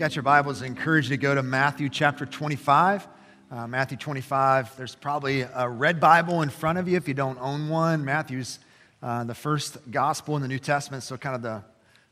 got your Bibles, I encourage you to go to Matthew chapter 25. Uh, Matthew 25, there's probably a red Bible in front of you if you don't own one. Matthew's uh, the first gospel in the New Testament, so kind of the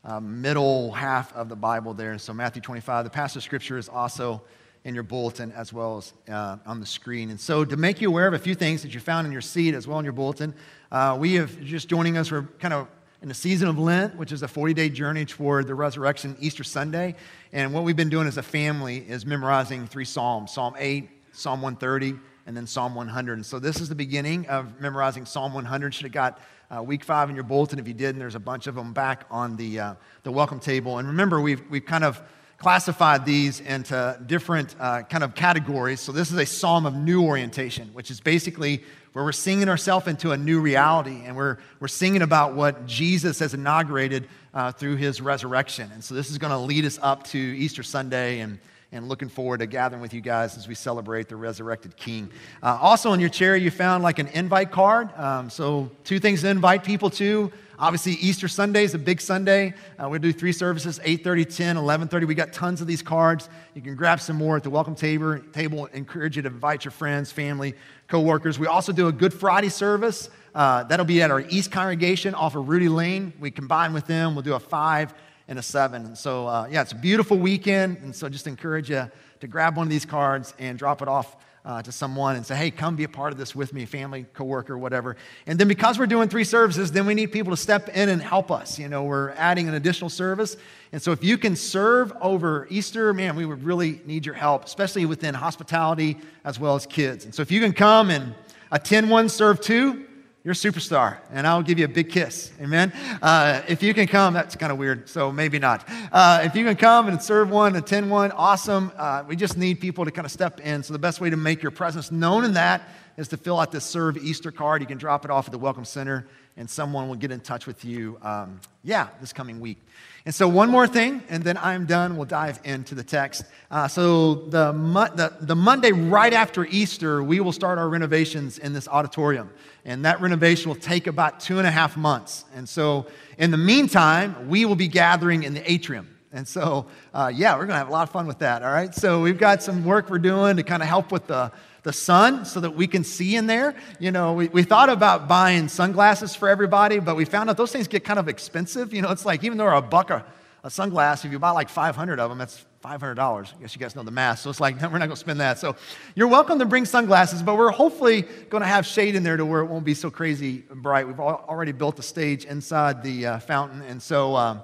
uh, middle half of the Bible there. So Matthew 25, the passage scripture is also in your bulletin as well as uh, on the screen. And so to make you aware of a few things that you found in your seat as well in your bulletin, uh, we have just joining us, we're kind of in the season of Lent, which is a 40 day journey toward the resurrection Easter Sunday. And what we've been doing as a family is memorizing three Psalms Psalm 8, Psalm 130, and then Psalm 100. And so this is the beginning of memorizing Psalm 100. Should have got uh, week five in your bulletin if you did, and there's a bunch of them back on the, uh, the welcome table. And remember, we've, we've kind of classified these into different uh, kind of categories. So this is a psalm of new orientation, which is basically where we're singing ourselves into a new reality and we're, we're singing about what Jesus has inaugurated uh, through his resurrection. And so this is going to lead us up to Easter Sunday and, and looking forward to gathering with you guys as we celebrate the resurrected King. Uh, also, in your chair, you found like an invite card. Um, so, two things to invite people to. Obviously, Easter Sunday is a big Sunday. Uh, we do three services 8:30, 10, 11:30. We got tons of these cards. You can grab some more at the welcome table. Table. Encourage you to invite your friends, family, co-workers. We also do a Good Friday service. Uh, that'll be at our East congregation off of Rudy Lane. We combine with them. We'll do a five and a seven. And so, uh, yeah, it's a beautiful weekend. And so, just encourage you to grab one of these cards and drop it off uh, to someone and say, hey, come be a part of this with me, family, coworker, whatever. And then because we're doing three services, then we need people to step in and help us. You know, we're adding an additional service. And so if you can serve over Easter, man, we would really need your help, especially within hospitality as well as kids. And so if you can come and attend one, serve two, you're a superstar, and I'll give you a big kiss. Amen. Uh, if you can come, that's kind of weird, so maybe not. Uh, if you can come and serve one, attend one, awesome. Uh, we just need people to kind of step in. So the best way to make your presence known in that is to fill out this Serve Easter card. You can drop it off at the Welcome Center, and someone will get in touch with you. Um, yeah, this coming week. And so, one more thing, and then I'm done. We'll dive into the text. Uh, so, the, the, the Monday right after Easter, we will start our renovations in this auditorium. And that renovation will take about two and a half months. And so, in the meantime, we will be gathering in the atrium. And so, uh, yeah, we're going to have a lot of fun with that, all right? So, we've got some work we're doing to kind of help with the the sun so that we can see in there. You know, we, we thought about buying sunglasses for everybody, but we found out those things get kind of expensive. You know, it's like even though a buck a, a sunglass, if you buy like 500 of them, that's $500. I guess you guys know the math. So it's like, we're not going to spend that. So you're welcome to bring sunglasses, but we're hopefully going to have shade in there to where it won't be so crazy bright. We've already built a stage inside the uh, fountain. And so, um,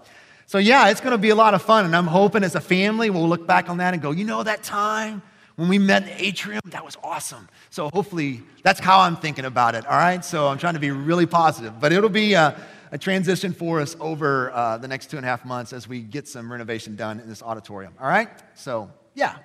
so yeah, it's going to be a lot of fun. And I'm hoping as a family, we'll look back on that and go, you know, that time when we met in the atrium, that was awesome. So hopefully that's how I'm thinking about it, all right? So I'm trying to be really positive. But it'll be a, a transition for us over uh, the next two and a half months as we get some renovation done in this auditorium, all right? So, yeah,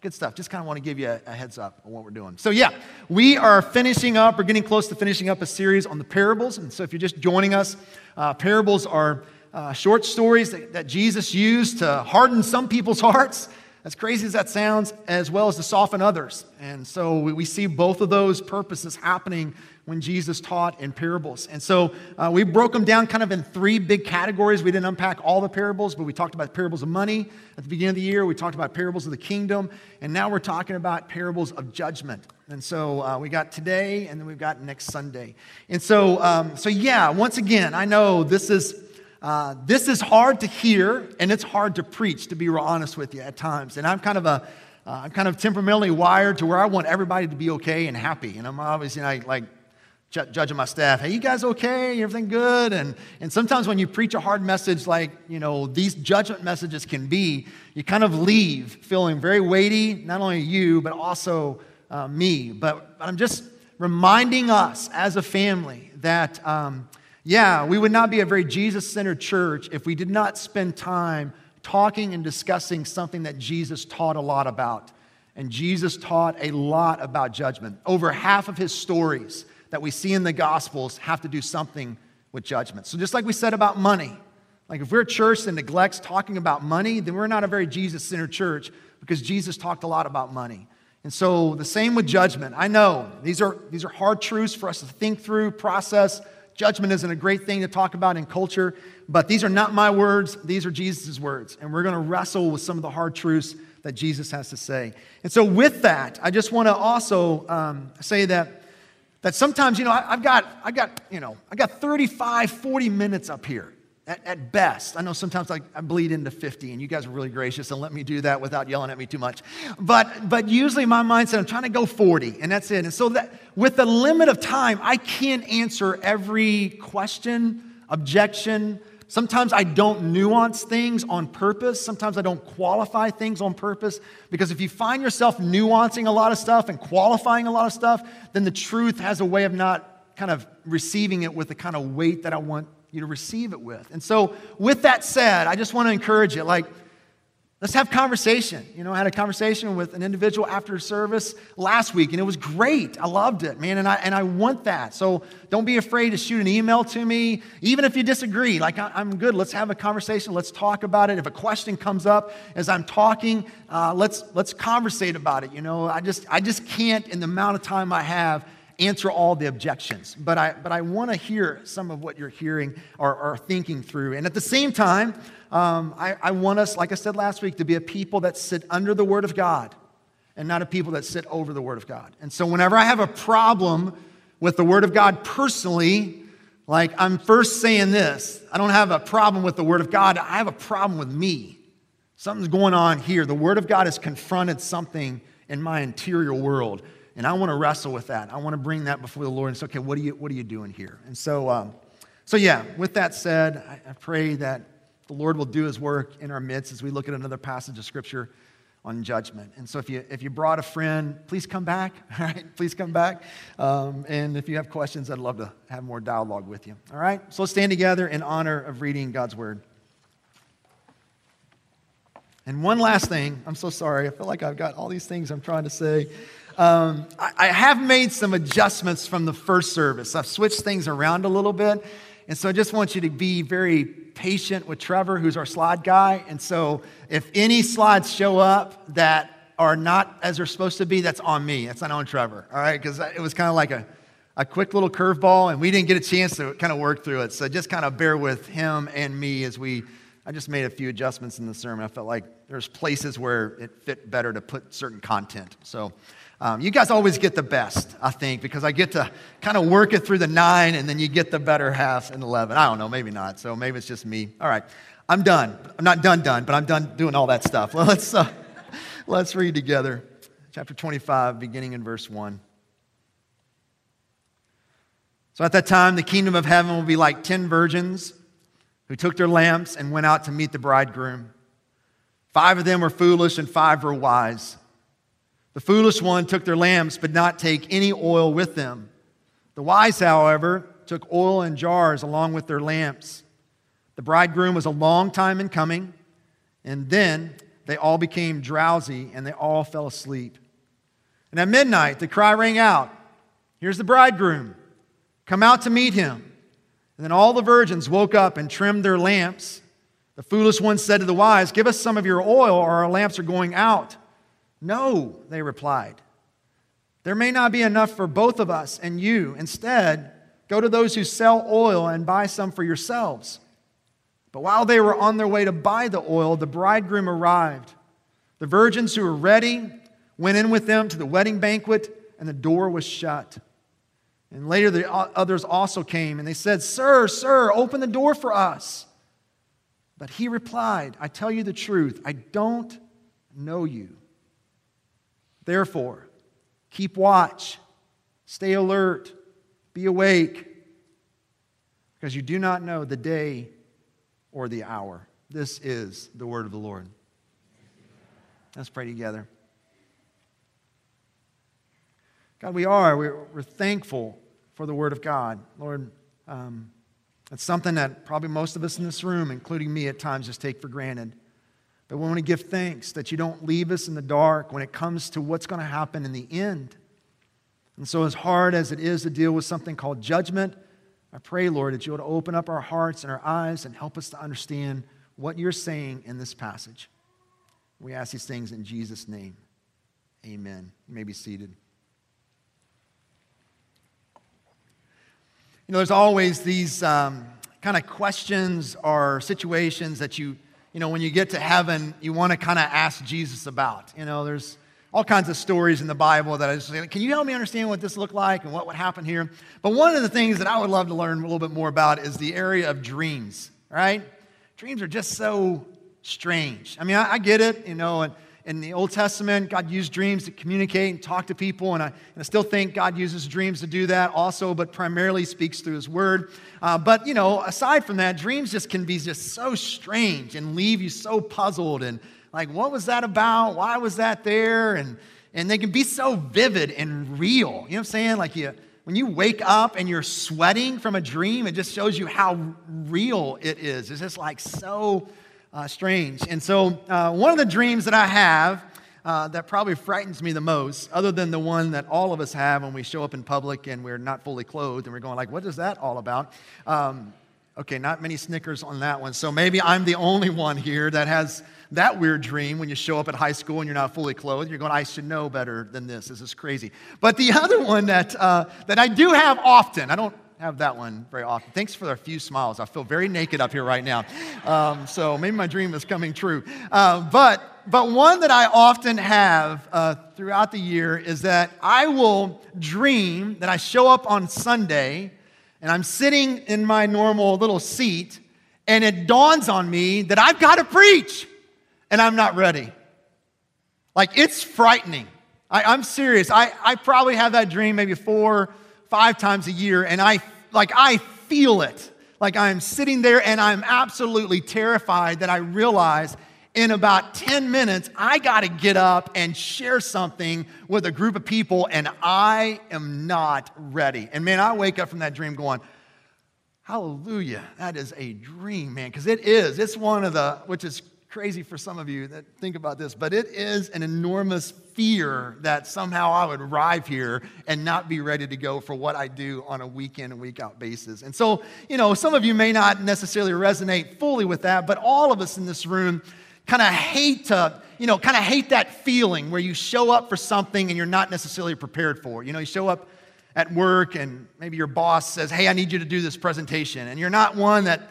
good stuff. Just kind of want to give you a, heads up on what we're doing. So, yeah, we are finishing up, we're getting close to finishing up a series on the parables. And so, if you're just joining us, uh, parables are uh, short stories that, that Jesus used to harden some people's hearts as crazy as that sounds, as well as to soften others. And so we see both of those purposes happening when Jesus taught in parables. And so uh, we broke them down kind of in three big categories. We didn't unpack all the parables, but we talked about parables of money at the beginning of the year. We talked about parables of the kingdom. And now we're talking about parables of judgment. And so uh, we got today, and then we've got next Sunday. And so, um, so yeah, once again, I know this is uh, this is hard to hear and it's hard to preach, to be real honest with you at times. And I'm kind of a, uh, I'm kind of temperamentally wired to where I want everybody to be okay and happy. And I'm obviously know, like ju- judging my staff. Hey, you guys okay? Everything good? And and sometimes when you preach a hard message like you know these judgment messages can be, you kind of leave feeling very weighty, not only you but also uh, me. But, but I'm just reminding us as a family that. Um, yeah, we would not be a very Jesus centered church if we did not spend time talking and discussing something that Jesus taught a lot about. And Jesus taught a lot about judgment. Over half of his stories that we see in the Gospels have to do something with judgment. So, just like we said about money, like if we're a church that neglects talking about money, then we're not a very Jesus centered church because Jesus talked a lot about money. And so, the same with judgment. I know these are, these are hard truths for us to think through, process, Judgment isn't a great thing to talk about in culture, but these are not my words, these are Jesus' words. And we're going to wrestle with some of the hard truths that Jesus has to say. And so, with that, I just want to also um, say that, that sometimes, you know, I, have got, I got, you know, I got 35, 40 minutes up here at, at best. I know sometimes I, I bleed into 50, and you guys are really gracious and let me do that without yelling at me too much. But, but usually my mindset, I'm trying to go 40, and that's it. And so that with the limit of time, I can't answer every question, objection, Sometimes I don't nuance things on purpose. Sometimes I don't qualify things on purpose. Because if you find yourself nuancing a lot of stuff and qualifying a lot of stuff, then the truth has a way of not kind of receiving it with the kind of weight that I want you to receive it with. And so, with that said, I just want to encourage you like, Let's have conversation. You know, I had a conversation with an individual after service last week, and it was great. I loved it, man, and I, and I want that. So don't be afraid to shoot an email to me, even if you disagree. Like, I, am good. Let's have a conversation. Let's talk about it. If a question comes up as I'm talking, uh, let's, let's conversate about it. You know, I just, I just can't, in the amount of time I have, answer all the objections. But I, but I want to hear some of what you're hearing or, or thinking through. And at the same time, um, I, I want us, like I said last week, to be a people that sit under the Word of God and not a people that sit over the Word of God. And so whenever I have a problem with the Word of God personally, like I'm first saying this, I don't have a problem with the Word of God, I have a problem with me. Something's going on here. The Word of God has confronted something in my interior world. And I want to wrestle with that. I want to bring that before the Lord and say, okay, what are you, what are you doing here? And so, um, so yeah, with that said, I, I pray that the Lord will do his work in our midst as we look at another passage of scripture on judgment. And so if you, if you brought a friend, please come back, all right? Please come back. Um, and if you have questions, I'd love to have more dialogue with you, all right? So let's stand together in honor of reading God's word. And one last thing, I'm so sorry. I feel like I've got all these things I'm trying to say. Um, I, I have made some adjustments from the first service. I've switched things around a little bit. And so I just want you to be very patient with Trevor, who's our slide guy. And so if any slides show up that are not as they're supposed to be, that's on me. That's not on Trevor, all right? Because it was kind of like a, a quick little curveball, and we didn't get a chance to kind of work through it. So just kind of bear with him and me as we I just made a few adjustments in the sermon. I felt like there's places where it fit better to put certain content. So um, you guys always get the best, I think, because I get to kind of work it through the nine and then you get the better half in 11. I don't know, maybe not. So maybe it's just me. All right, I'm done. I'm not done, done, but I'm done doing all that stuff. Well, let's, uh, let's read together. Chapter 25, beginning in verse 1. So at that time, the kingdom of heaven will be like ten virgins who took their lamps and went out to meet the bridegroom. Five of them were foolish and five were wise. The foolish one took their lamps, but not take any oil with them. The wise, however, took oil in jars along with their lamps. The bridegroom was a long time in coming, and then they all became drowsy and they all fell asleep. And at midnight, the cry rang out Here's the bridegroom. Come out to meet him. And then all the virgins woke up and trimmed their lamps. The foolish one said to the wise, Give us some of your oil, or our lamps are going out. No, they replied. There may not be enough for both of us and you. Instead, go to those who sell oil and buy some for yourselves. But while they were on their way to buy the oil, the bridegroom arrived. The virgins who were ready went in with them to the wedding banquet, and the door was shut. And later the others also came, and they said, Sir, sir, open the door for us. But he replied, I tell you the truth, I don't know you. Therefore, keep watch, stay alert, be awake, because you do not know the day or the hour. This is the word of the Lord. Let's pray together. God, we are. We're, we're thankful for the word of God. Lord, um, it's something that probably most of us in this room, including me at times, just take for granted. But we want to give thanks that you don't leave us in the dark when it comes to what's going to happen in the end. And so, as hard as it is to deal with something called judgment, I pray, Lord, that you would open up our hearts and our eyes and help us to understand what you're saying in this passage. We ask these things in Jesus' name. Amen. You may be seated. You know, there's always these um, kind of questions or situations that you, you know, when you get to heaven, you want to kind of ask Jesus about. You know, there's all kinds of stories in the Bible that I just say, can you help me understand what this looked like and what would happen here? But one of the things that I would love to learn a little bit more about is the area of dreams, right? Dreams are just so strange. I mean, I, I get it, you know, and in the Old Testament, God used dreams to communicate and talk to people, and I, and I still think God uses dreams to do that also, but primarily speaks through His Word. Uh, but, you know, aside from that, dreams just can be just so strange and leave you so puzzled and like, what was that about? Why was that there? And, and they can be so vivid and real. You know what I'm saying? Like, you, when you wake up and you're sweating from a dream, it just shows you how real it is. It's just like so uh, strange. And so, uh, one of the dreams that I have uh, that probably frightens me the most, other than the one that all of us have when we show up in public and we're not fully clothed and we're going like, "What is that all about?" Um, okay, not many Snickers on that one. So maybe I'm the only one here that has that weird dream when you show up at high school and you're not fully clothed. You're going, "I should know better than this. This is crazy." But the other one that uh, that I do have often, I don't have that one very often. Thanks for the few smiles. I feel very naked up here right now. Um, so maybe my dream is coming true. Uh, but, but one that I often have uh, throughout the year is that I will dream that I show up on Sunday and I'm sitting in my normal little seat and it dawns on me that I've got to preach and I'm not ready. Like it's frightening. I, am serious. I, I probably have that dream maybe four five times a year, and I like I feel it. Like I'm sitting there and I'm absolutely terrified that I realize in about 10 minutes, I got to get up and share something with a group of people, and I am not ready. And man, I wake up from that dream going, Hallelujah, that is a dream, man, because it is. It's one of the, which is crazy for some of you that think about this, but it is an enormous fear that somehow I would arrive here and not be ready to go for what I do on a week in and week out basis. And so, you know, some of you may not necessarily resonate fully with that, but all of us in this room kind of hate to, you know, kind of hate that feeling where you show up for something and you're not necessarily prepared for. You know, you show up at work and maybe your boss says, Hey, I need you to do this presentation. And you're not one that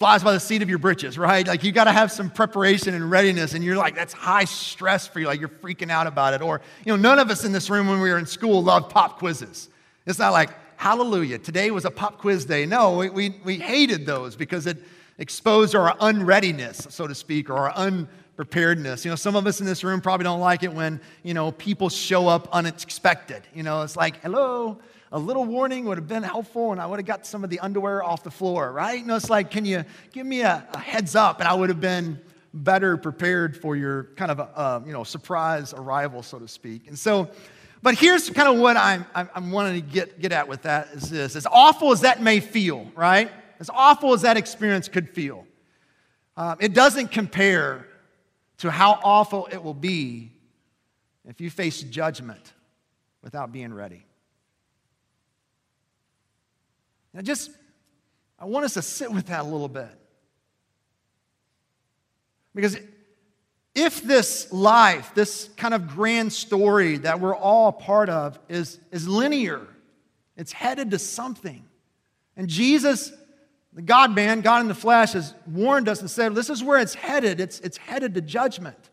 flies by the seat of your britches, right? Like you got to have some preparation and readiness, and you're like, that's high stress for you. Like you're freaking out about it. Or, you know, none of us in this room when we were in school loved pop quizzes. It's not like, hallelujah, today was a pop quiz day. No, we, we, we hated those because it exposed our unreadiness, so to speak, or our unpreparedness. You know, some of us in this room probably don't like it when, you know, people show up unexpected. You know, it's like, hello, a little warning would have been helpful and I would have got some of the underwear off the floor, right? You know, it's like, can you give me a, a heads up? And I would have been better prepared for your kind of, you know, surprise arrival, so to speak. And so, but here's kind of what I'm, I'm, I'm wanting to get, get at with that is this. As awful as that may feel, right? As awful as that experience could feel, um, it doesn't compare to how awful it will be if you face judgment without being ready. Now, just, I want us to sit with that a little bit. Because if this life, this kind of grand story that we're all part of, is, is linear, it's headed to something. And Jesus, the God man, God in the flesh, has warned us and said, This is where it's headed. It's, it's headed to judgment.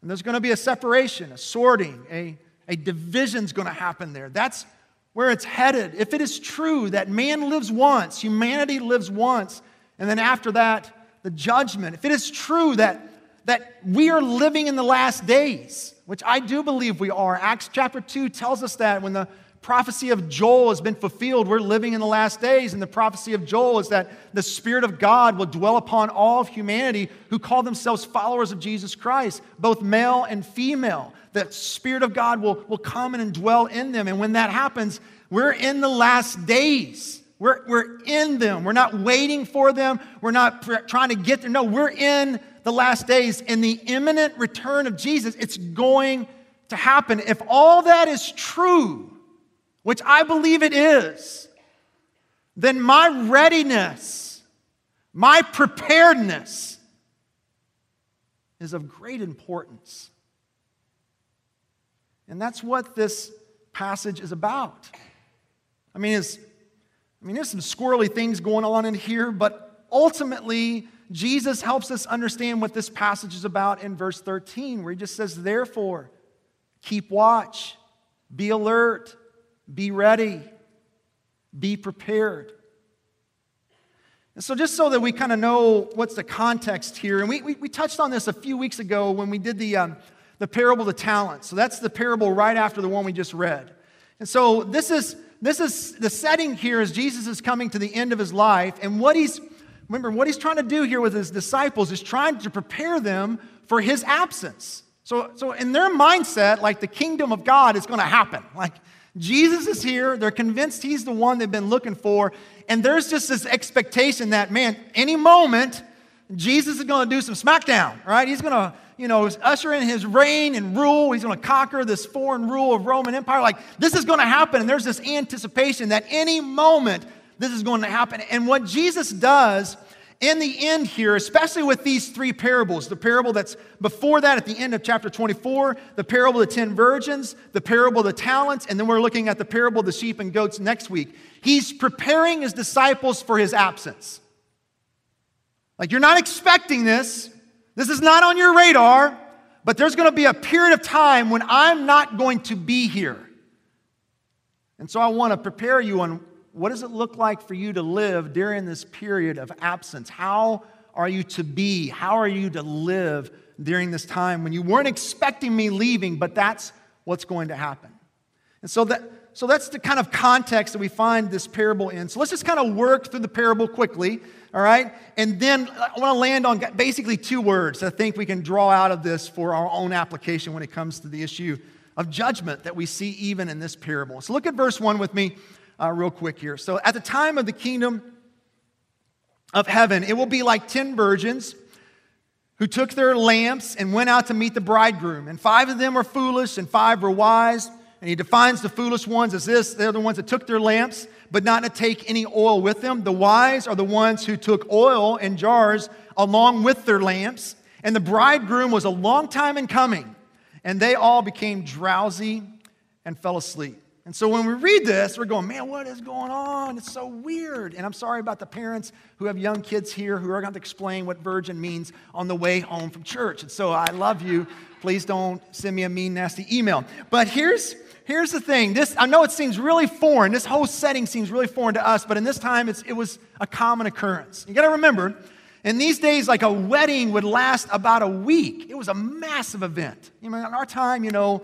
And there's going to be a separation, a sorting, a, a division's going to happen there. That's where it's headed, if it is true that man lives once, humanity lives once, and then after that, the judgment, if it is true that, that we are living in the last days, which I do believe we are, Acts chapter 2 tells us that when the prophecy of Joel has been fulfilled, we're living in the last days. And the prophecy of Joel is that the Spirit of God will dwell upon all of humanity who call themselves followers of Jesus Christ, both male and female the Spirit of God will, will come and dwell in them. And when that happens, we're in the last days. We're, we're in them. We're not waiting for them. We're not pr- trying to get there. No, we're in the last days. In the imminent return of Jesus, it's going to happen. If all that is true, which I believe it is, then my readiness, my preparedness is of great importance. And that's what this passage is about. I mean, as, I mean, there's some squirrely things going on in here, but ultimately, Jesus helps us understand what this passage is about in verse 13, where he just says, Therefore, keep watch, be alert, be ready, be prepared. And so, just so that we kind of know what's the context here, and we, we, we, touched on this a few weeks ago when we did the, um, the parable of the talents. So, that's the parable right after the one we just read. And so, this is, this is the setting here is Jesus is coming to the end of his life, and what he's remember what he's trying to do here with his disciples is trying to prepare them for his absence. So, so in their mindset, like the kingdom of God is going to happen. Like Jesus is here, they're convinced he's the one they've been looking for, and there's just this expectation that, man, any moment, Jesus is going to do some smackdown, right? He's going to, you know, usher in his reign and rule. He's going to conquer this foreign rule of Roman Empire. Like, this is going to happen. And there's this anticipation that any moment this is going to happen. And what Jesus does in the end here, especially with these three parables the parable that's before that at the end of chapter 24, the parable of the 10 virgins, the parable of the talents, and then we're looking at the parable of the sheep and goats next week. He's preparing his disciples for his absence. Like, you're not expecting this, this is not on your radar, but there's going to be a period of time when I'm not going to be here. And so I want to prepare you on what does it look like for you to live during this period of absence? How are you to be? How are you to live during this time when you weren't expecting me leaving, but that's what's going to happen? And so that so that's the kind of context that we find this parable in. So let's just kind of work through the parable quickly, all right? And then I want to land on basically two words I think we can draw out of this for our own application when it comes to the issue of judgment that we see even in this parable. So look at verse 1 with me uh, real quick here. So, at the time of the kingdom of heaven, it will be like 10 virgins who took their lamps and went out to meet the bridegroom. And five of them were foolish, and five were wise. And he defines the foolish ones as this they're the ones that took their lamps, but not to take any oil with them. The wise are the ones who took oil in jars along with their lamps. And the bridegroom was a long time in coming, and they all became drowsy and fell asleep. And so when we read this, we're going, man, what is going on? It's so weird. And I'm sorry about the parents who have young kids here who are going to explain what virgin means on the way home from church. And so I love you. Please don't send me a mean, nasty email. But here's, here's the thing. This, I know it seems really foreign. This whole setting seems really foreign to us, but in this time, it was a common occurrence. You got to remember, in these days, like a wedding would last about a week. It was a massive event. You know, in our time, you know,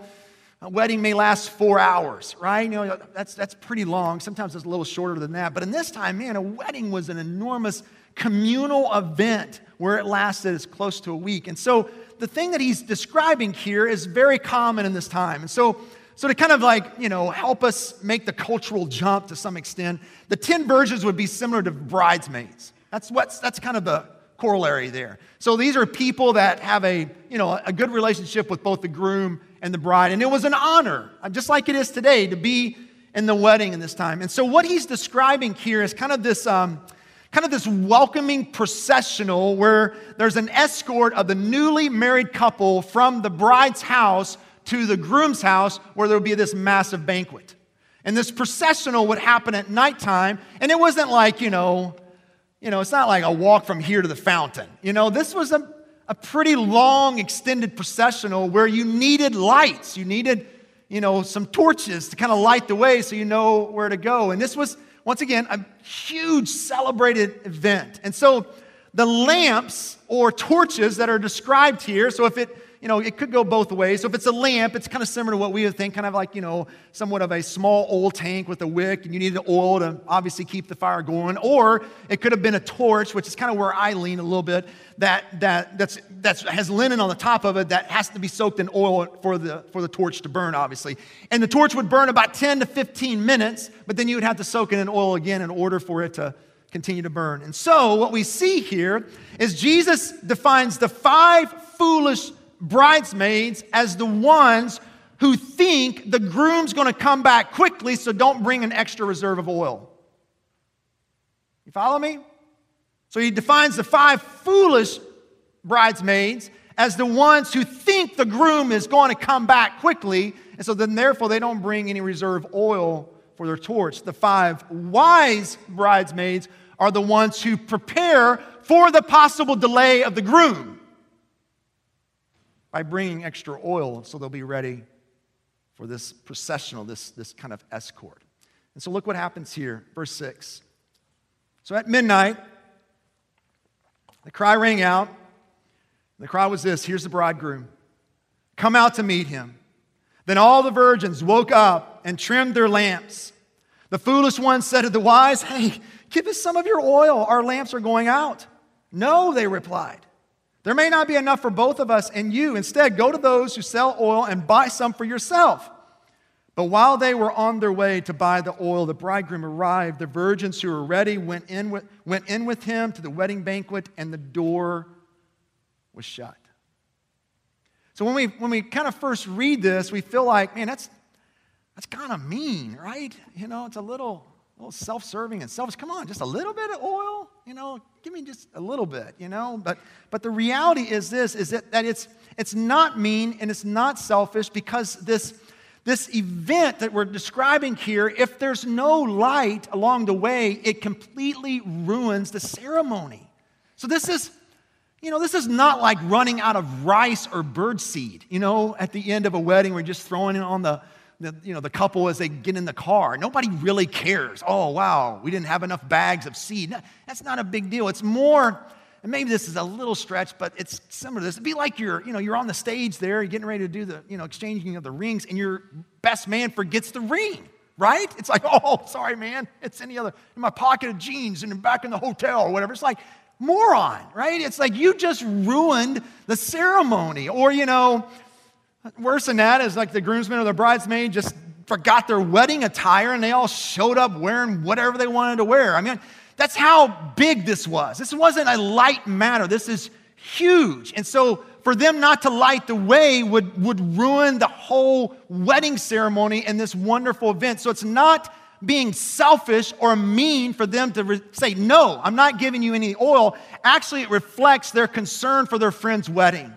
a wedding may last four hours, right? You know, that's, that's pretty long. Sometimes it's a little shorter than that. But in this time, man, a wedding was an enormous communal event where it lasted as close to a week. And so the thing that he's describing here is very common in this time. And so, so to kind of like, you know, help us make the cultural jump to some extent, the 10 virgins would be similar to bridesmaids. That's what's that's kind of the corollary there. So these are people that have a, you know, a good relationship with both the groom and the bride. And it was an honor, just like it is today, to be in the wedding in this time. And so what he's describing here is kind of this, um, kind of this welcoming processional where there's an escort of the newly married couple from the bride's house to the groom's house where there would be this massive banquet. And this processional would happen at nighttime, and it wasn't like, you know, you know, it's not like a walk from here to the fountain. You know, this was a, a pretty long, extended processional where you needed lights. You needed, you know, some torches to kind of light the way so you know where to go. And this was, once again, a huge celebrated event. And so the lamps or torches that are described here, so if it, you know, it could go both ways. So if it's a lamp, it's kind of similar to what we would think, kind of like, you know, somewhat of a small oil tank with a wick, and you need the oil to obviously keep the fire going. Or it could have been a torch, which is kind of where I lean a little bit, that, that that's, that's has linen on the top of it that has to be soaked in oil for the, for the torch to burn, obviously. And the torch would burn about 10 to 15 minutes, but then you would have to soak it in oil again in order for it to continue to burn. And so what we see here is Jesus defines the five foolish bridesmaids as the ones who think the groom's going to come back quickly, so don't bring an extra reserve of oil. You follow me? So he defines the five foolish bridesmaids as the ones who think the groom is going to come back quickly, and so then therefore they don't bring any reserve oil for their torch. The five wise bridesmaids are the ones who prepare for the possible delay of the groom by bringing extra oil so they'll be ready for this processional, this, this kind of escort. And so look what happens here, verse 6. So at midnight, the cry rang out. The cry was this here's the bridegroom. Come out to meet him. Then all the virgins woke up and trimmed their lamps. The foolish ones said to the wise, Hey, give us some of your oil. Our lamps are going out. No, they replied. There may not be enough for both of us and you. Instead, go to those who sell oil and buy some for yourself. But while they were on their way to buy the oil, the bridegroom arrived. The virgins who were ready went in with, went in with him to the wedding banquet, and the door was shut. So when we, when we kind of first read this, we feel like, man, that's, that's kind of mean, right? You know, it's a little, little self serving and selfish. Come on, just a little bit of oil, you know, give me just a little bit, you know. But, but the reality is this is that, that it's, it's not mean and it's not selfish because this, this event that we're describing here, if there's no light along the way, it completely ruins the ceremony. So this is, you know, this is not like running out of rice or birdseed, you know, at the end of a wedding, we're just throwing it on the the, you know, the couple as they get in the car. Nobody really cares. Oh, wow, we didn't have enough bags of seed. That's not a big deal. It's more, and maybe this is a little stretch, but it's similar to this. It'd be like you're, you know, you're on the stage there, you're getting ready to do the, you know, exchanging of the rings, and your best man forgets the ring, right? It's like, oh, sorry, man. It's in the other, in my pocket of jeans and back in the hotel or whatever. It's like, moron, right? It's like you just ruined the ceremony. Or, you know, Worse than that is like the groomsmen or the bridesmaid just forgot their wedding attire and they all showed up wearing whatever they wanted to wear. I mean, that's how big this was. This wasn't a light matter. This is huge. And so for them not to light the way would, would ruin the whole wedding ceremony and this wonderful event. So it's not being selfish or mean for them to re- say, No, I'm not giving you any oil. Actually, it reflects their concern for their friend's wedding.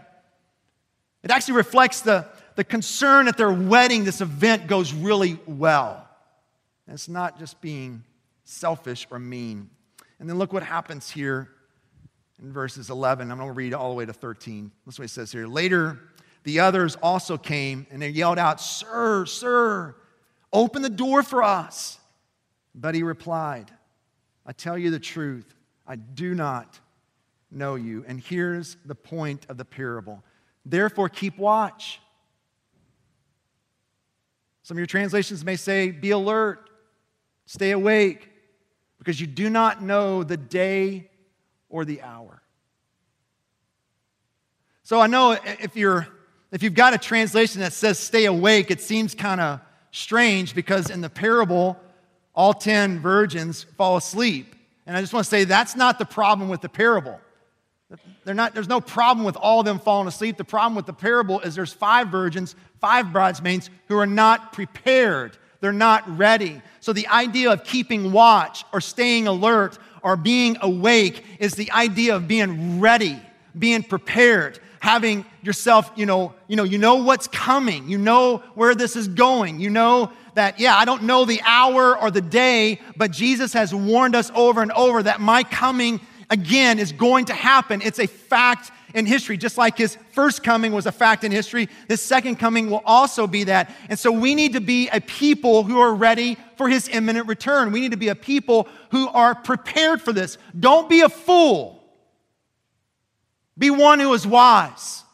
It actually reflects the, the concern at their wedding this event goes really well. And it's not just being selfish or mean. And then look what happens here in verses 11. I'm going to read all the way to 13. That's what it says here. Later, the others also came and they yelled out, Sir, sir, open the door for us. But he replied, I tell you the truth, I do not know you. And here's the point of the parable Therefore, keep watch. Some of your translations may say, Be alert, stay awake, because you do not know the day or the hour. So I know if you're if you've got a translation that says stay awake, it seems kind of strange because in the parable, all 10 virgins fall asleep. And I just want to say that's not the problem with the parable. Not, there's no problem with all of them falling asleep. The problem with the parable is there's five virgins, five bridesmaids who are not prepared. They're not ready. So the idea of keeping watch or staying alert or being awake is the idea of being ready, being prepared, having yourself, you know, you know, you know what's coming. You know where this is going. You know that, yeah, I don't know the hour or the day, but Jesus has warned us over and over that my coming again is going to happen. It's a fact in history. Just like his first coming was a fact in history, his second coming will also be that. And so we need to be a people who are ready for his imminent return. We need to be a people who are prepared for this. Don't be a fool, be one who is wise.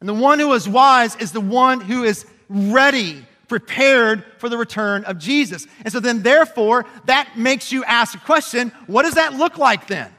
And the one who is wise is the one who is ready prepared for the return of Jesus. And so then, therefore, that makes you ask a question what does that look like then?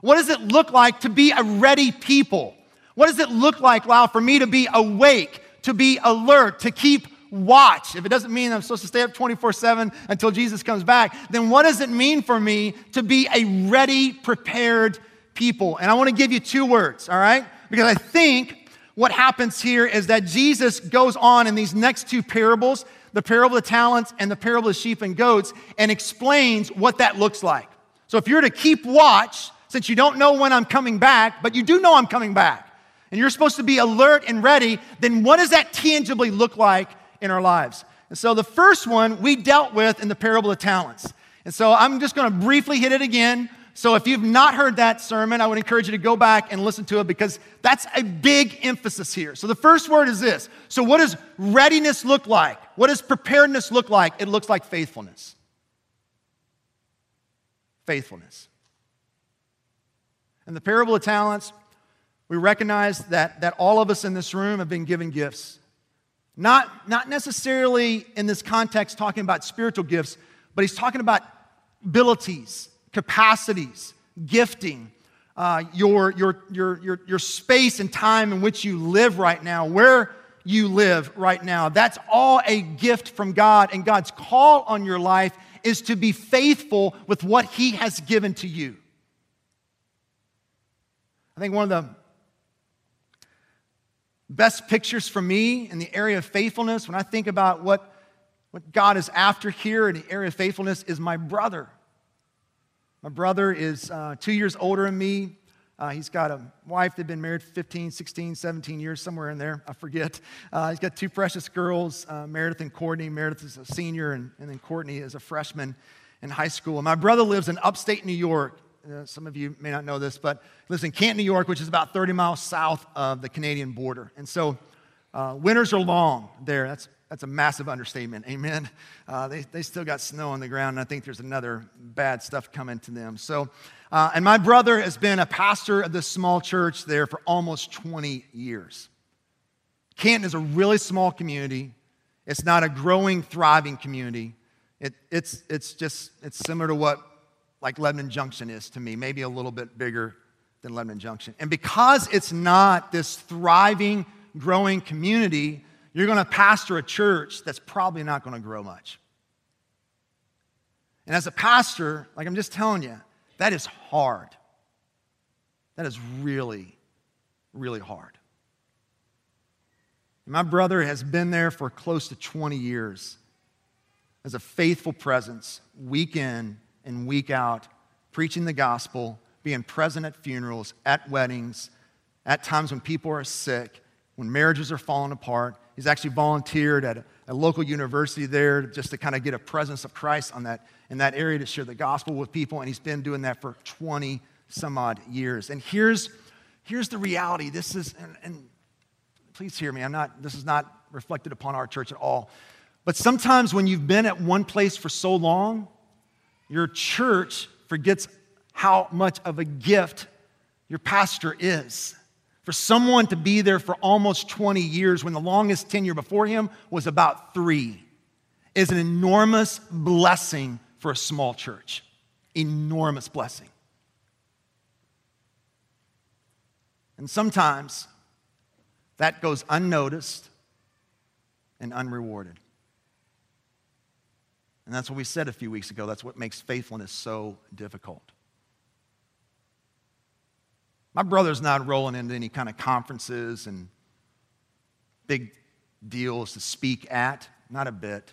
What does it look like to be a ready people? What does it look like, Lau, for me to be awake, to be alert, to keep watch? If it doesn't mean I'm supposed to stay up 24 7 until Jesus comes back, then what does it mean for me to be a ready, prepared people? And I want to give you two words, all right? Because I think what happens here is that Jesus goes on in these next two parables, the parable of the talents and the parable of sheep and goats, and explains what that looks like. So if you're to keep watch, since you don't know when I'm coming back, but you do know I'm coming back, and you're supposed to be alert and ready, then what does that tangibly look like in our lives? And so the first one we dealt with in the parable of talents. And so I'm just going to briefly hit it again. So if you've not heard that sermon, I would encourage you to go back and listen to it because that's a big emphasis here. So the first word is this. So what does readiness look like? What does preparedness look like? It looks like faithfulness. Faithfulness. In the parable of talents, we recognize that, that all of us in this room have been given gifts. Not, not necessarily in this context talking about spiritual gifts, but he's talking about abilities, capacities, gifting, uh, your, your, your, your, your space and time in which you live right now, where you live right now. That's all a gift from God, and God's call on your life is to be faithful with what He has given to you. I think one of the best pictures for me in the area of faithfulness, when I think about what, what God is after here in the area of faithfulness, is my brother. My brother is uh, two years older than me. Uh, he's got a wife, they've been married 15, 16, 17 years, somewhere in there, I forget. Uh, he's got two precious girls, uh, Meredith and Courtney. Meredith is a senior, and, and then Courtney is a freshman in high school. And my brother lives in upstate New York. Uh, some of you may not know this, but lives in Canton, New York, which is about 30 miles south of the Canadian border. And so uh, winters are long there. That's that's a massive understatement. Amen. Uh, they, they still got snow on the ground, and I think there's another bad stuff coming to them. So, uh, and my brother has been a pastor of this small church there for almost 20 years. Canton is a really small community. It's not a growing, thriving community. It, it's, it's just, it's similar to what like Lebanon Junction is to me, maybe a little bit bigger than Lebanon Junction. And because it's not this thriving, growing community, you're going to pastor a church that's probably not going to grow much. And as a pastor, like I'm just telling you, that is hard. That is really, really hard. My brother has been there for close to 20 years as a faithful presence, week in and week out, preaching the gospel, being present at funerals, at weddings, at times when people are sick, when marriages are falling apart. He's actually volunteered at a, a local university there just to kind of get a presence of Christ on that, in that area to share the gospel with people, and he's been doing that for 20 some odd years. And here's, here's the reality. This is, and, and please hear me, I'm not, this is not reflected upon our church at all. But sometimes when you've been at one place for so long, your church forgets how much of a gift your pastor is. For someone to be there for almost 20 years when the longest tenure before him was about three is an enormous blessing for a small church. Enormous blessing. And sometimes that goes unnoticed and unrewarded. And that's what we said a few weeks ago. That's what makes faithfulness so difficult. My brother's not rolling into any kind of conferences and big deals to speak at, not a bit.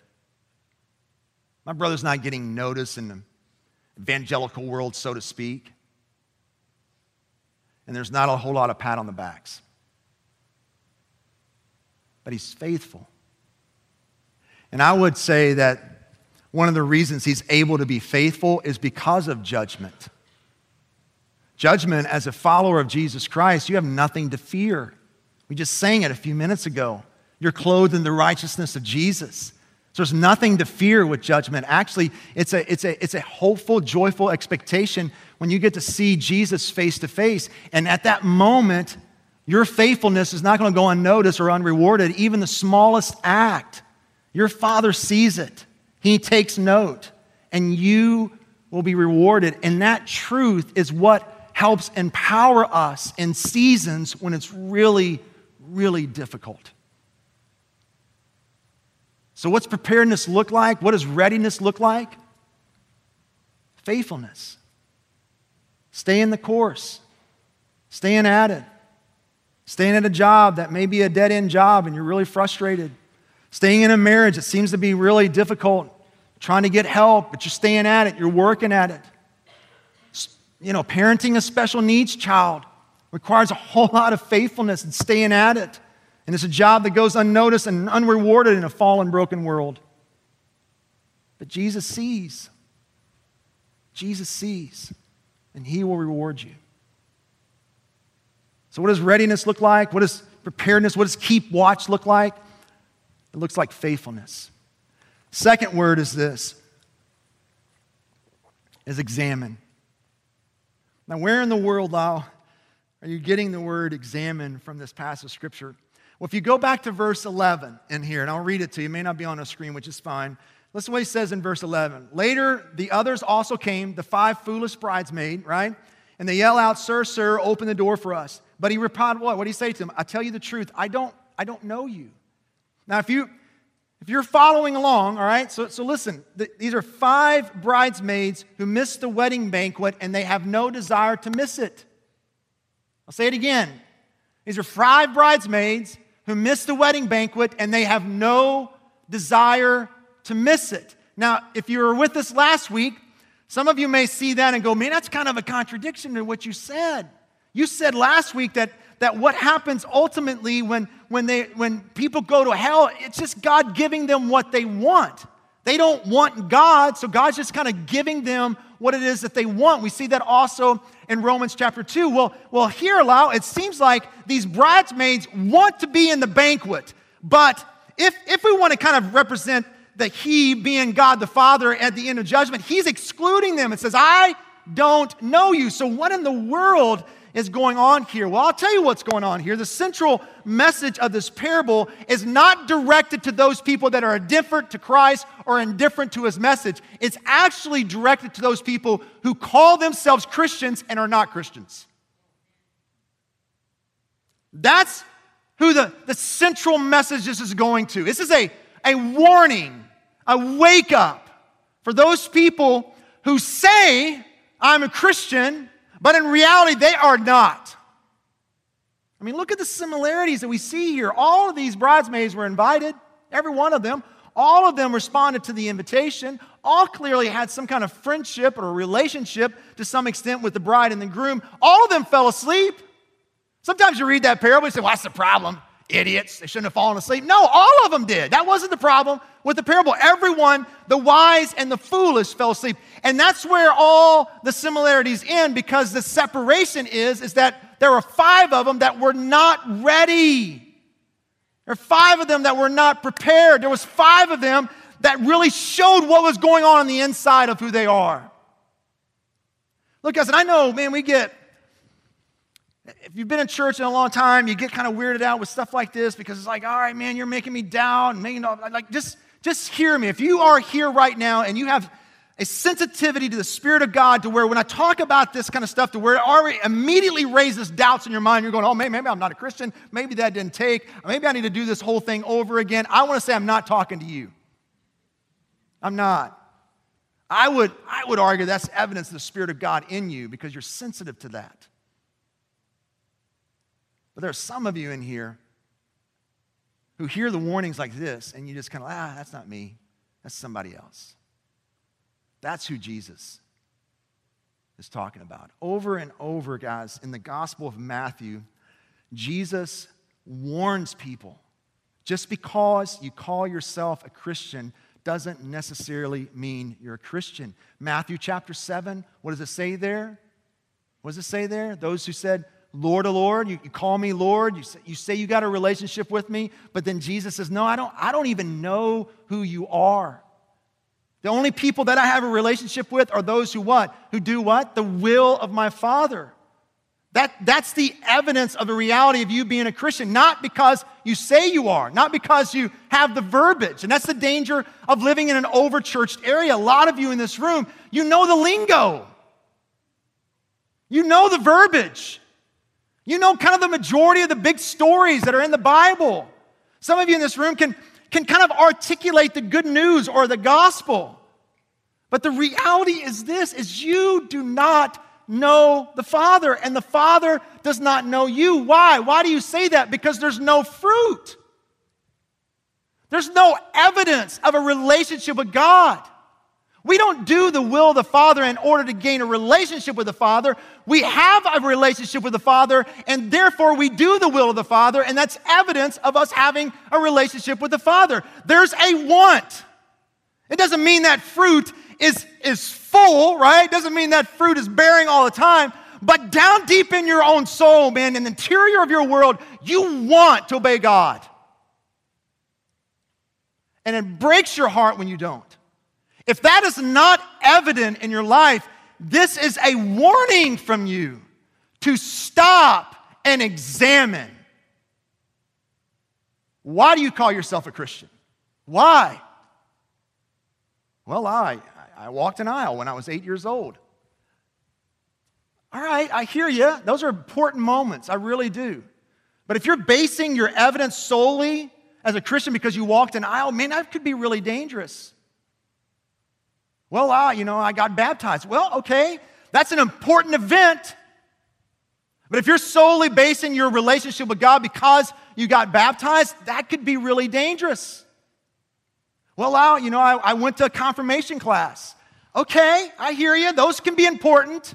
My brother's not getting notice in the evangelical world, so to speak. And there's not a whole lot of pat on the backs. But he's faithful. And I would say that one of the reasons he's able to be faithful is because of judgment. Judgment as a follower of Jesus Christ, you have nothing to fear. We just sang it a few minutes ago. You're clothed in the righteousness of Jesus. So there's nothing to fear with judgment. Actually, it's a, it's a, it's a hopeful, joyful expectation when you get to see Jesus face to face. And at that moment, your faithfulness is not going to go unnoticed or unrewarded, even the smallest act. Your Father sees it, He takes note, and you will be rewarded. And that truth is what helps empower us in seasons when it's really, really difficult. So, what's preparedness look like? What does readiness look like? Faithfulness. Stay in the course, staying at it, staying at a job that may be a dead end job and you're really frustrated, staying in a marriage that seems to be really difficult, trying to get help, but you're staying at it, you're working at it you know, parenting a special needs child requires a whole lot of faithfulness and staying at it And it's a job that goes unnoticed and unrewarded in a fallen, broken world. But Jesus sees. Jesus sees, and He will reward you. So, what does readiness look like? What does preparedness, what does keep watch look like? It looks like faithfulness. Second word is this is examine. Now, where in the world now are you getting the word examine from this passage of scripture? Well, if you go back to verse 11 in here, and I'll read it to you, it may not be on the screen, which is fine. Listen to what he says in verse 11. Later, the others also came, the five foolish bridesmaids, right? And they yell out, Sir, sir, open the door for us. But he replied, What? What did he say to them? I tell you the truth, I don't, I don't know you. Now, if you if you're following along, all right, so, so listen, th- these are five bridesmaids who missed the wedding banquet and they have no desire to miss it. I'll say it again. These are five bridesmaids who missed the wedding banquet and they have no desire to miss it. Now, if you were with us last week, some of you may see that and go, man, that's kind of a contradiction to what you said. You said last week that, that what happens ultimately when, when, they, when people go to hell, it's just God giving them what they want. They don't want God, so God's just kind of giving them what it is that they want. We see that also in Romans chapter 2. Well, well here, Lau, it seems like these bridesmaids want to be in the banquet. But if, if we want to kind of represent the He being God the Father at the end of judgment, He's excluding them and says, I don't know you. So, what in the world is going on here? Well, I'll tell you what's going on here. The central message of this parable is not directed to those people that are indifferent to Christ or indifferent to his message. It's actually directed to those people who call themselves Christians and are not Christians. That's who the, the central message this is going to. This is a, a warning, a wake up for those people who say, I'm a Christian, but in reality, they are not. I mean, look at the similarities that we see here. All of these bridesmaids were invited, every one of them. All of them responded to the invitation. All clearly had some kind of friendship or relationship to some extent with the bride and the groom. All of them fell asleep. Sometimes you read that parable and say, What's the problem? Idiots. They shouldn't have fallen asleep. No, all of them did. That wasn't the problem with the parable. Everyone, the wise and the foolish, fell asleep. And that's where all the similarities end because the separation is, is that there were five of them that were not ready. There were five of them that were not prepared. There was five of them that really showed what was going on on the inside of who they are. Look, guys, and I know, man, we get if you've been in church in a long time, you get kind of weirded out with stuff like this because it's like, all right, man, you're making me down. Making, like, just, just hear me. If you are here right now and you have a sensitivity to the Spirit of God to where when I talk about this kind of stuff, to where it already immediately raises doubts in your mind, you're going, oh, maybe, maybe I'm not a Christian. Maybe that didn't take. Maybe I need to do this whole thing over again. I want to say I'm not talking to you. I'm not. I would, I would argue that's evidence of the Spirit of God in you because you're sensitive to that. But there are some of you in here who hear the warnings like this and you just kind of, ah, that's not me. That's somebody else. That's who Jesus is talking about. Over and over, guys, in the Gospel of Matthew, Jesus warns people just because you call yourself a Christian doesn't necessarily mean you're a Christian. Matthew chapter 7, what does it say there? What does it say there? Those who said, Lord, oh Lord, you, you call me Lord, you say, you say you got a relationship with me, but then Jesus says, No, I don't, I don't even know who you are. The only people that I have a relationship with are those who what? Who do what? The will of my Father. That, that's the evidence of the reality of you being a Christian, not because you say you are, not because you have the verbiage. And that's the danger of living in an overchurched area. A lot of you in this room, you know the lingo. You know the verbiage. You know, kind of the majority of the big stories that are in the Bible. Some of you in this room can, can kind of articulate the good news or the gospel. But the reality is this is you do not know the Father, and the Father does not know you. Why? Why do you say that? Because there's no fruit. There's no evidence of a relationship with God. We don't do the will of the Father in order to gain a relationship with the Father. We have a relationship with the Father, and therefore we do the will of the Father, and that's evidence of us having a relationship with the Father. There's a want. It doesn't mean that fruit is, is full, right? It doesn't mean that fruit is bearing all the time, but down deep in your own soul, man, in the interior of your world, you want to obey God. And it breaks your heart when you don't. If that is not evident in your life, this is a warning from you to stop and examine. Why do you call yourself a Christian? Why? Well, I, I walked an aisle when I was eight years old. All right, I hear you. Those are important moments. I really do. But if you're basing your evidence solely as a Christian because you walked an aisle, man, that could be really dangerous. Well, I, you know, I got baptized. Well, okay, that's an important event. But if you're solely basing your relationship with God because you got baptized, that could be really dangerous. Well, I, you know, I, I went to a confirmation class. Okay, I hear you. Those can be important.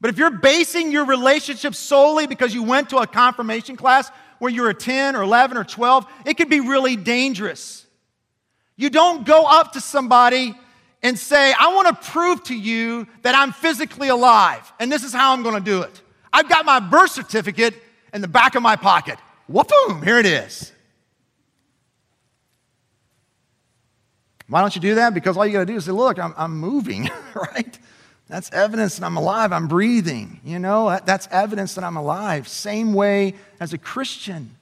But if you're basing your relationship solely because you went to a confirmation class where you were 10 or 11 or 12, it could be really dangerous. You don't go up to somebody and say, I want to prove to you that I'm physically alive, and this is how I'm going to do it. I've got my birth certificate in the back of my pocket. Whoop-boom, here it is. Why don't you do that? Because all you got to do is say, Look, I'm, I'm moving, right? That's evidence that I'm alive. I'm breathing. You know, that's evidence that I'm alive. Same way as a Christian,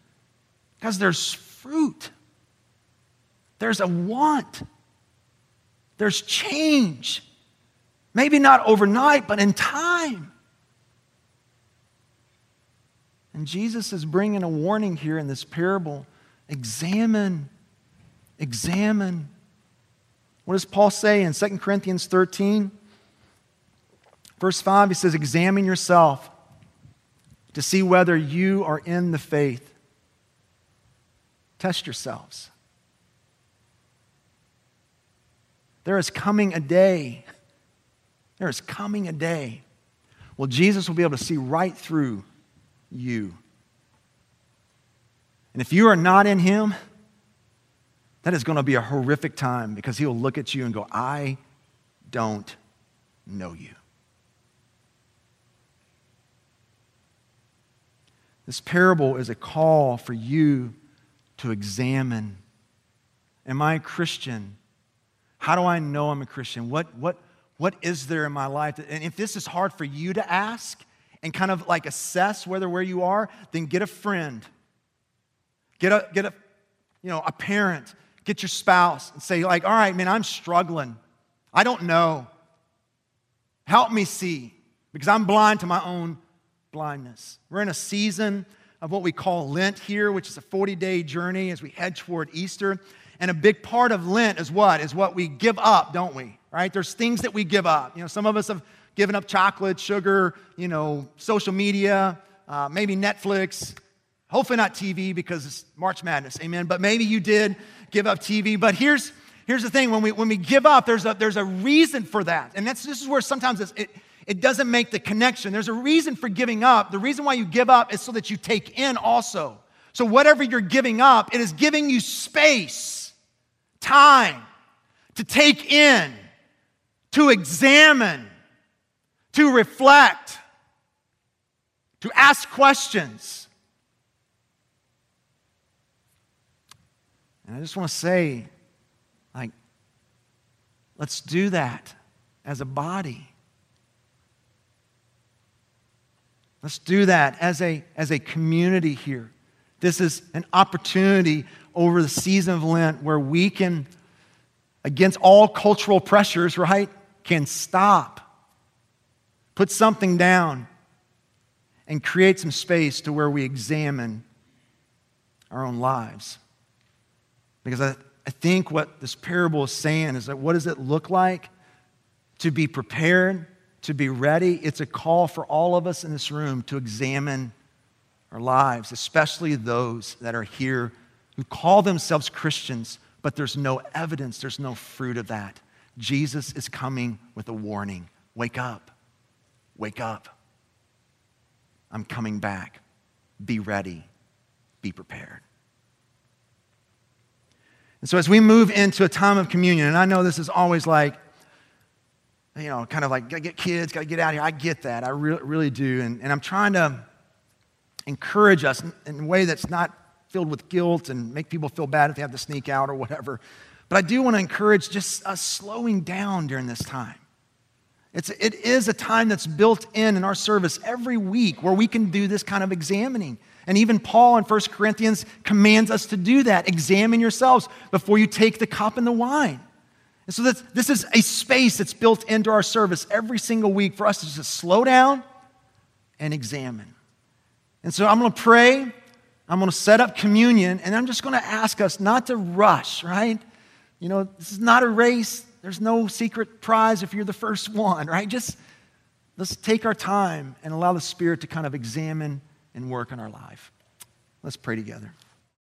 because there's fruit, there's a want. There's change. Maybe not overnight, but in time. And Jesus is bringing a warning here in this parable. Examine, examine. What does Paul say in 2 Corinthians 13? Verse 5, he says, Examine yourself to see whether you are in the faith. Test yourselves. There is coming a day. There is coming a day. Well, Jesus will be able to see right through you. And if you are not in Him, that is going to be a horrific time because He will look at you and go, I don't know you. This parable is a call for you to examine Am I a Christian? How do I know I'm a Christian? What, what, what is there in my life? And if this is hard for you to ask and kind of like assess whether where you are, then get a friend. Get a, get a, you know, a parent. Get your spouse and say, like, all right, man, I'm struggling. I don't know. Help me see because I'm blind to my own blindness. We're in a season of what we call Lent here, which is a 40 day journey as we head toward Easter. And a big part of Lent is what? Is what we give up, don't we? Right? There's things that we give up. You know, some of us have given up chocolate, sugar, you know, social media, uh, maybe Netflix. Hopefully not TV because it's March Madness, amen. But maybe you did give up TV. But here's here's the thing: when we when we give up, there's a there's a reason for that, and that's this is where sometimes it it doesn't make the connection. There's a reason for giving up. The reason why you give up is so that you take in also. So whatever you're giving up, it is giving you space time to take in, to examine, to reflect, to ask questions. And I just want to say, like, let's do that as a body. Let's do that as a, as a community here. This is an opportunity over the season of Lent where we can, against all cultural pressures, right, can stop, put something down, and create some space to where we examine our own lives. Because I, I think what this parable is saying is that what does it look like to be prepared, to be ready? It's a call for all of us in this room to examine our lives, especially those that are here who call themselves Christians, but there's no evidence, there's no fruit of that. Jesus is coming with a warning wake up, wake up. I'm coming back. Be ready, be prepared. And so, as we move into a time of communion, and I know this is always like, you know, kind of like, gotta get kids, gotta get out here. I get that. I really, really do. And, and I'm trying to encourage us in a way that's not filled with guilt and make people feel bad if they have to sneak out or whatever. But I do want to encourage just us slowing down during this time. It's, it is a time that's built in in our service every week where we can do this kind of examining. And even Paul in 1 Corinthians commands us to do that. Examine yourselves before you take the cup and the wine. And so this, this is a space that's built into our service every single week for us to just slow down and examine. And so I'm going to pray. I'm going to set up communion, and I'm just going to ask us not to rush, right? You know, this is not a race. There's no secret prize if you're the first one, right? Just let's take our time and allow the Spirit to kind of examine and work in our life. Let's pray together.